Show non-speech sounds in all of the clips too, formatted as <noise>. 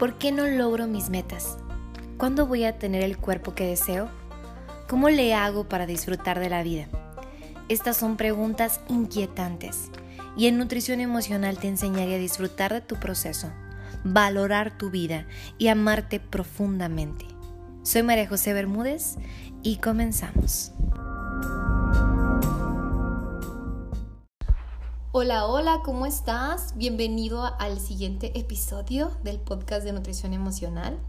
¿Por qué no logro mis metas? ¿Cuándo voy a tener el cuerpo que deseo? ¿Cómo le hago para disfrutar de la vida? Estas son preguntas inquietantes y en nutrición emocional te enseñaré a disfrutar de tu proceso, valorar tu vida y amarte profundamente. Soy María José Bermúdez y comenzamos. Hola, hola, ¿cómo estás? Bienvenido al siguiente episodio del podcast de nutrición emocional.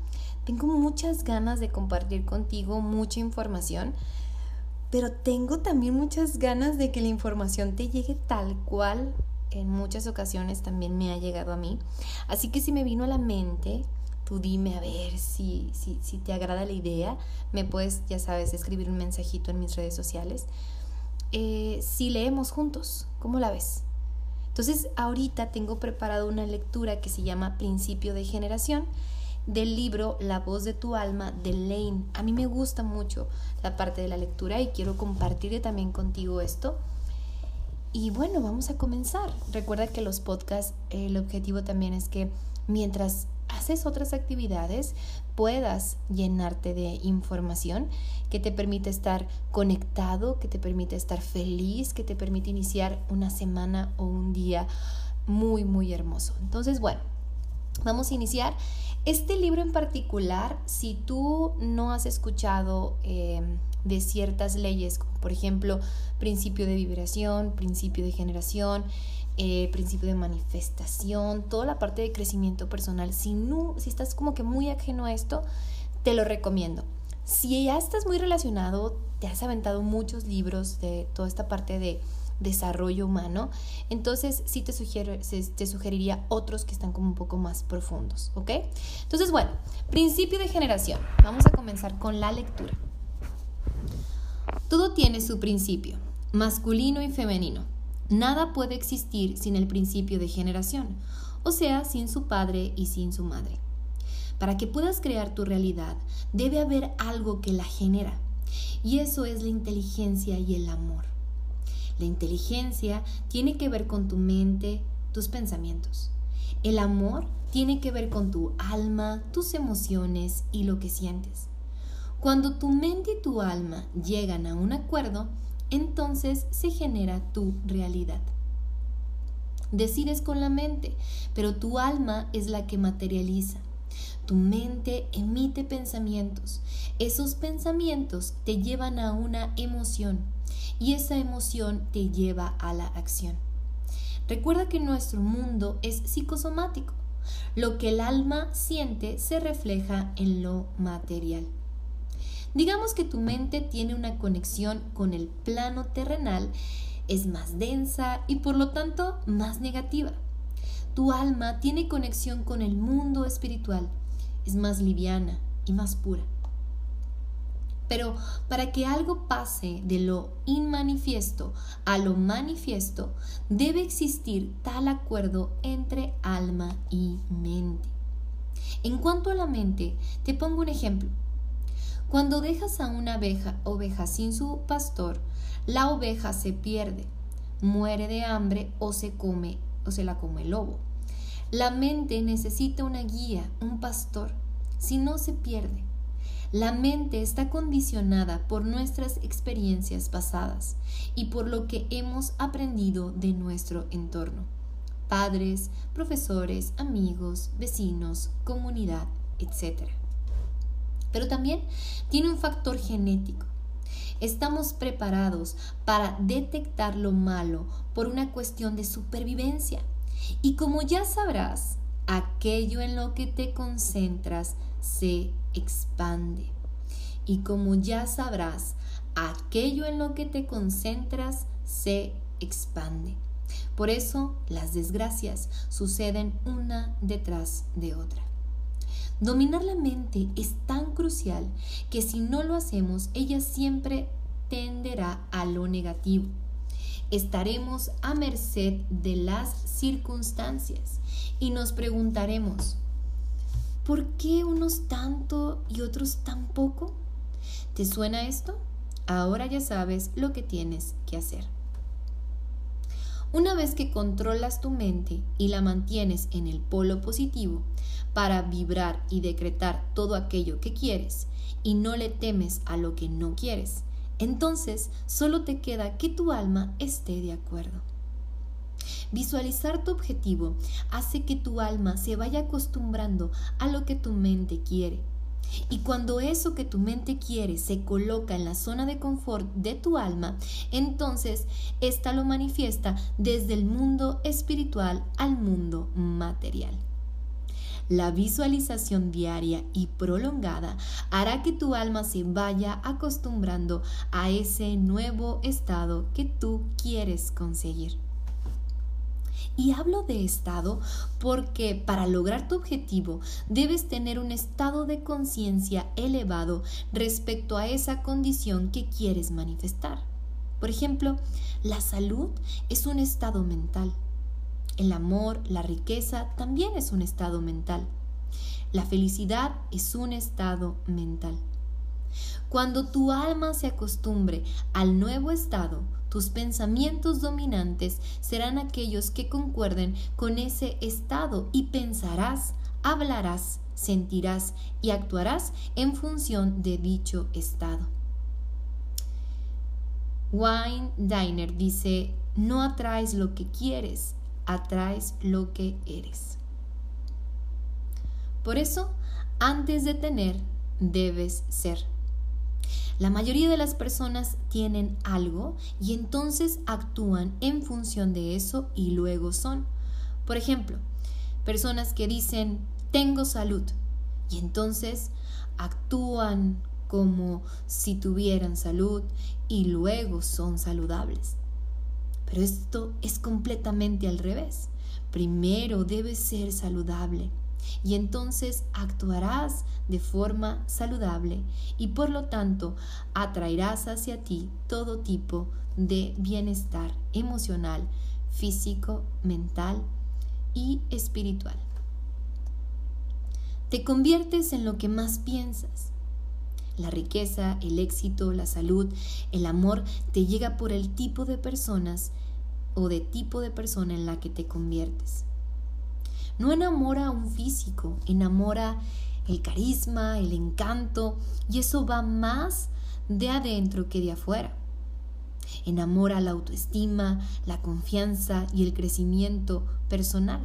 Tengo muchas ganas de compartir contigo mucha información, pero tengo también muchas ganas de que la información te llegue tal cual en muchas ocasiones también me ha llegado a mí. Así que si me vino a la mente, tú dime a ver si, si, te agrada la idea. Me puedes, ya sabes, escribir un mensajito en mis redes sociales. Eh, si leemos juntos, ¿cómo la ves? Entonces, ahorita tengo preparado una lectura que se llama Principio de Generación del libro La voz de tu alma de Lane. A mí me gusta mucho la parte de la lectura y quiero compartir también contigo esto. Y bueno, vamos a comenzar. Recuerda que los podcasts, el objetivo también es que mientras haces otras actividades, puedas llenarte de información que te permite estar conectado, que te permite estar feliz, que te permite iniciar una semana o un día muy, muy hermoso. Entonces, bueno, vamos a iniciar. Este libro en particular, si tú no has escuchado eh, de ciertas leyes, como por ejemplo principio de vibración, principio de generación, eh, principio de manifestación, toda la parte de crecimiento personal. Si, no, si estás como que muy ajeno a esto, te lo recomiendo. Si ya estás muy relacionado, te has aventado muchos libros de toda esta parte de desarrollo humano, entonces sí te, sugiero, te sugeriría otros que están como un poco más profundos, ¿ok? Entonces, bueno, principio de generación. Vamos a comenzar con la lectura. Todo tiene su principio, masculino y femenino. Nada puede existir sin el principio de generación, o sea, sin su padre y sin su madre. Para que puedas crear tu realidad, debe haber algo que la genera, y eso es la inteligencia y el amor. La inteligencia tiene que ver con tu mente, tus pensamientos. El amor tiene que ver con tu alma, tus emociones y lo que sientes. Cuando tu mente y tu alma llegan a un acuerdo, entonces se genera tu realidad. Decides con la mente, pero tu alma es la que materializa. Tu mente emite pensamientos. Esos pensamientos te llevan a una emoción y esa emoción te lleva a la acción. Recuerda que nuestro mundo es psicosomático. Lo que el alma siente se refleja en lo material. Digamos que tu mente tiene una conexión con el plano terrenal, es más densa y por lo tanto más negativa. Tu alma tiene conexión con el mundo espiritual, es más liviana y más pura. Pero para que algo pase de lo inmanifiesto a lo manifiesto, debe existir tal acuerdo entre alma y mente. En cuanto a la mente, te pongo un ejemplo. Cuando dejas a una oveja, sin su pastor, la oveja se pierde, muere de hambre se come o se la come el lobo. La mente necesita una guía, un pastor, si no se pierde. La mente está condicionada por nuestras experiencias pasadas y por lo que hemos aprendido de nuestro entorno. Padres, profesores, amigos, vecinos, comunidad, etc pero también tiene un factor genético. Estamos preparados para detectar lo malo por una cuestión de supervivencia. Y como ya sabrás, aquello en lo que te concentras se expande. Y como ya sabrás, aquello en lo que te concentras se expande. Por eso las desgracias suceden una detrás de otra. Dominar la mente es tan crucial que si no lo hacemos, ella siempre tenderá a lo negativo. Estaremos a merced de las circunstancias y nos preguntaremos, ¿por qué unos tanto y otros tan poco? ¿Te suena esto? Ahora ya sabes lo que tienes que hacer. Una vez que controlas tu mente y la mantienes en el polo positivo para vibrar y decretar todo aquello que quieres y no le temes a lo que no quieres, entonces solo te queda que tu alma esté de acuerdo. Visualizar tu objetivo hace que tu alma se vaya acostumbrando a lo que tu mente quiere. Y cuando eso que tu mente quiere se coloca en la zona de confort de tu alma, entonces ésta lo manifiesta desde el mundo espiritual al mundo material. La visualización diaria y prolongada hará que tu alma se vaya acostumbrando a ese nuevo estado que tú quieres conseguir. Y hablo de estado porque para lograr tu objetivo debes tener un estado de conciencia elevado respecto a esa condición que quieres manifestar. Por ejemplo, la salud es un estado mental. El amor, la riqueza también es un estado mental. La felicidad es un estado mental. Cuando tu alma se acostumbre al nuevo estado, tus pensamientos dominantes serán aquellos que concuerden con ese estado y pensarás, hablarás, sentirás y actuarás en función de dicho estado. Wine Diner dice, no atraes lo que quieres, atraes lo que eres. Por eso, antes de tener, debes ser. La mayoría de las personas tienen algo y entonces actúan en función de eso y luego son. Por ejemplo, personas que dicen tengo salud y entonces actúan como si tuvieran salud y luego son saludables. Pero esto es completamente al revés. Primero debes ser saludable y entonces actuarás de forma saludable y por lo tanto atraerás hacia ti todo tipo de bienestar emocional, físico, mental y espiritual. Te conviertes en lo que más piensas. La riqueza, el éxito, la salud, el amor te llega por el tipo de personas o de tipo de persona en la que te conviertes. No enamora un físico, enamora el carisma, el encanto, y eso va más de adentro que de afuera. Enamora la autoestima, la confianza y el crecimiento personal.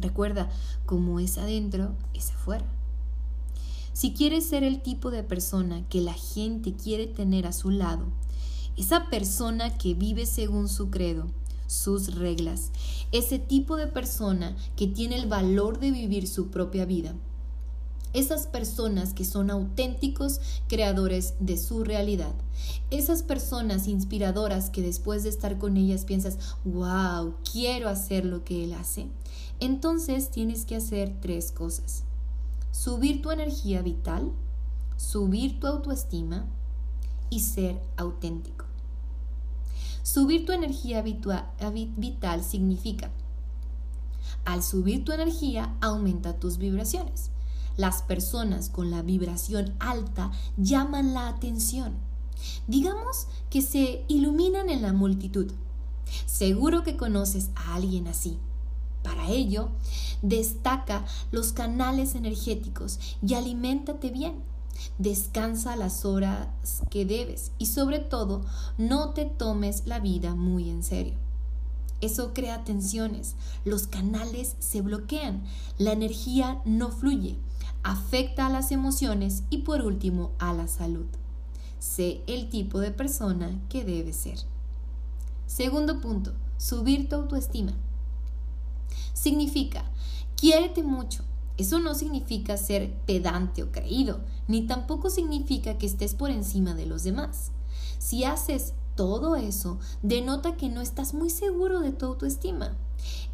Recuerda, como es adentro, es afuera. Si quieres ser el tipo de persona que la gente quiere tener a su lado, esa persona que vive según su credo, sus reglas. Ese tipo de persona que tiene el valor de vivir su propia vida. Esas personas que son auténticos creadores de su realidad. Esas personas inspiradoras que después de estar con ellas piensas, wow, quiero hacer lo que él hace. Entonces tienes que hacer tres cosas. Subir tu energía vital, subir tu autoestima y ser auténtico. Subir tu energía vital significa, al subir tu energía, aumenta tus vibraciones. Las personas con la vibración alta llaman la atención. Digamos que se iluminan en la multitud. Seguro que conoces a alguien así. Para ello, destaca los canales energéticos y aliméntate bien. Descansa las horas que debes y sobre todo no te tomes la vida muy en serio. Eso crea tensiones, los canales se bloquean, la energía no fluye, afecta a las emociones y por último a la salud. Sé el tipo de persona que debes ser. Segundo punto, subir tu autoestima. Significa, quiérete mucho, eso no significa ser pedante o creído, ni tampoco significa que estés por encima de los demás. Si haces todo eso, denota que no estás muy seguro de tu autoestima.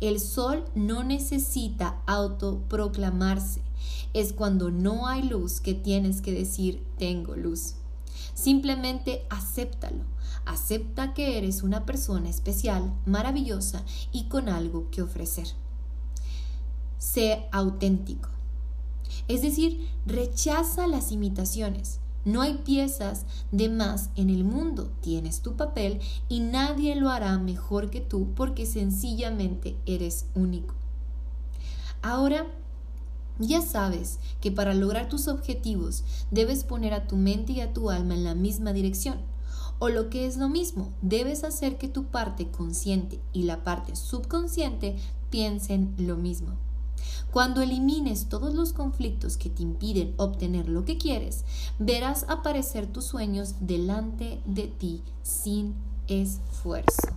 El sol no necesita autoproclamarse. Es cuando no hay luz que tienes que decir tengo luz. Simplemente acéptalo. Acepta que eres una persona especial, maravillosa y con algo que ofrecer sé auténtico. Es decir, rechaza las imitaciones. No hay piezas de más en el mundo. Tienes tu papel y nadie lo hará mejor que tú porque sencillamente eres único. Ahora, ya sabes que para lograr tus objetivos debes poner a tu mente y a tu alma en la misma dirección. O lo que es lo mismo, debes hacer que tu parte consciente y la parte subconsciente piensen lo mismo. Cuando elimines todos los conflictos que te impiden obtener lo que quieres, verás aparecer tus sueños delante de ti sin esfuerzo.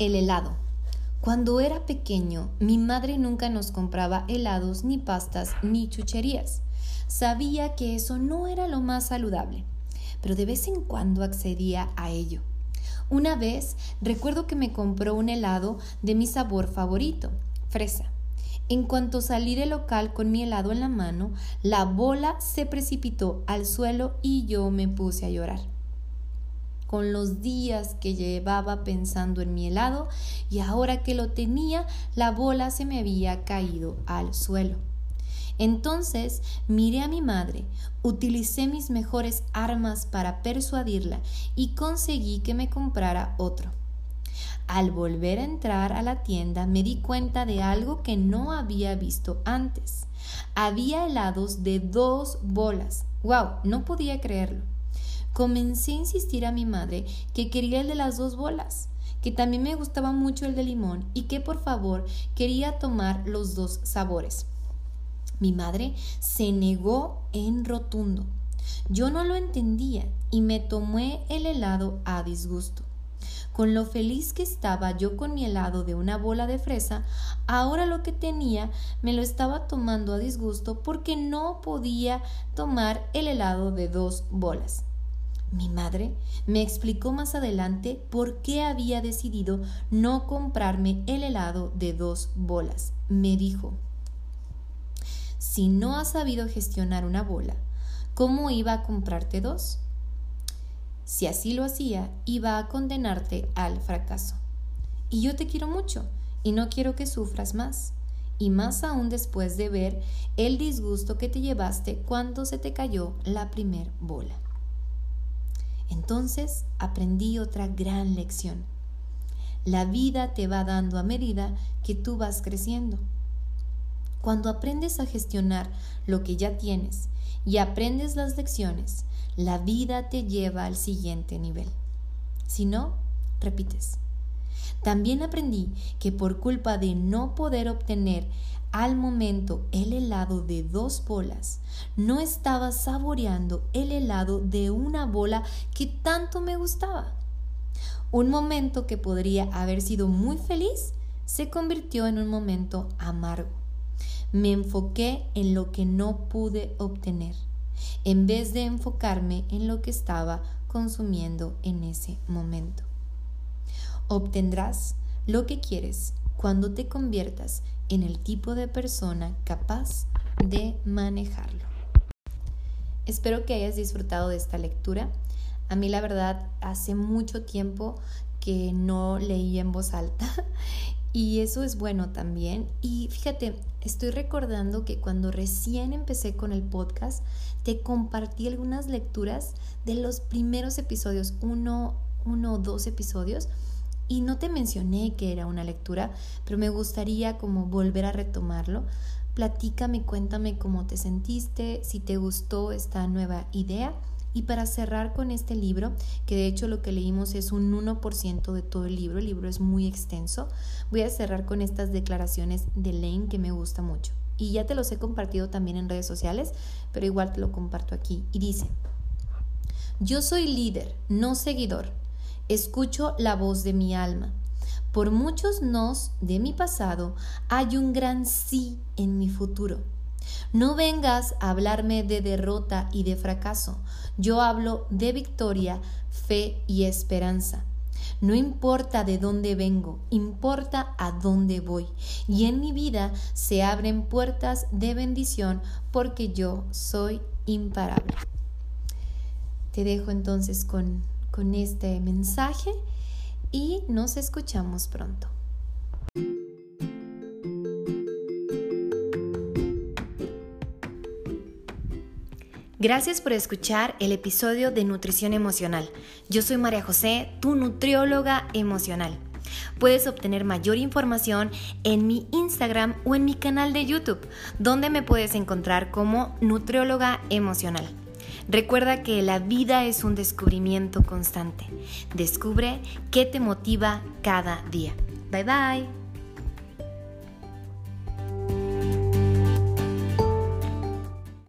El helado. Cuando era pequeño, mi madre nunca nos compraba helados, ni pastas, ni chucherías. Sabía que eso no era lo más saludable, pero de vez en cuando accedía a ello. Una vez recuerdo que me compró un helado de mi sabor favorito, fresa. En cuanto salí del local con mi helado en la mano, la bola se precipitó al suelo y yo me puse a llorar. Con los días que llevaba pensando en mi helado y ahora que lo tenía, la bola se me había caído al suelo. Entonces miré a mi madre, utilicé mis mejores armas para persuadirla y conseguí que me comprara otro. Al volver a entrar a la tienda me di cuenta de algo que no había visto antes. Había helados de dos bolas. ¡Wow! No podía creerlo. Comencé a insistir a mi madre que quería el de las dos bolas, que también me gustaba mucho el de limón y que por favor quería tomar los dos sabores. Mi madre se negó en rotundo. Yo no lo entendía y me tomé el helado a disgusto. Con lo feliz que estaba yo con mi helado de una bola de fresa, ahora lo que tenía me lo estaba tomando a disgusto porque no podía tomar el helado de dos bolas. Mi madre me explicó más adelante por qué había decidido no comprarme el helado de dos bolas. Me dijo, si no has sabido gestionar una bola, ¿cómo iba a comprarte dos? Si así lo hacía, iba a condenarte al fracaso. Y yo te quiero mucho y no quiero que sufras más. Y más aún después de ver el disgusto que te llevaste cuando se te cayó la primer bola. Entonces aprendí otra gran lección. La vida te va dando a medida que tú vas creciendo. Cuando aprendes a gestionar lo que ya tienes y aprendes las lecciones, la vida te lleva al siguiente nivel. Si no, repites. También aprendí que por culpa de no poder obtener al momento el helado de dos bolas, no estaba saboreando el helado de una bola que tanto me gustaba. Un momento que podría haber sido muy feliz se convirtió en un momento amargo. Me enfoqué en lo que no pude obtener, en vez de enfocarme en lo que estaba consumiendo en ese momento. Obtendrás lo que quieres cuando te conviertas en el tipo de persona capaz de manejarlo. Espero que hayas disfrutado de esta lectura. A mí la verdad hace mucho tiempo que no leía en voz alta <laughs> y eso es bueno también. Y fíjate, estoy recordando que cuando recién empecé con el podcast, te compartí algunas lecturas de los primeros episodios, uno, uno o dos episodios. Y no te mencioné que era una lectura, pero me gustaría como volver a retomarlo. Platícame, cuéntame cómo te sentiste, si te gustó esta nueva idea y para cerrar con este libro, que de hecho lo que leímos es un 1% de todo el libro, el libro es muy extenso, voy a cerrar con estas declaraciones de Lane que me gusta mucho. Y ya te los he compartido también en redes sociales, pero igual te lo comparto aquí. Y dice, yo soy líder, no seguidor. Escucho la voz de mi alma. Por muchos nos de mi pasado hay un gran sí en mi futuro. No vengas a hablarme de derrota y de fracaso. Yo hablo de victoria, fe y esperanza. No importa de dónde vengo, importa a dónde voy. Y en mi vida se abren puertas de bendición porque yo soy imparable. Te dejo entonces con, con este mensaje y nos escuchamos pronto. Gracias por escuchar el episodio de Nutrición Emocional. Yo soy María José, tu nutrióloga emocional. Puedes obtener mayor información en mi Instagram o en mi canal de YouTube, donde me puedes encontrar como nutrióloga emocional. Recuerda que la vida es un descubrimiento constante. Descubre qué te motiva cada día. Bye bye.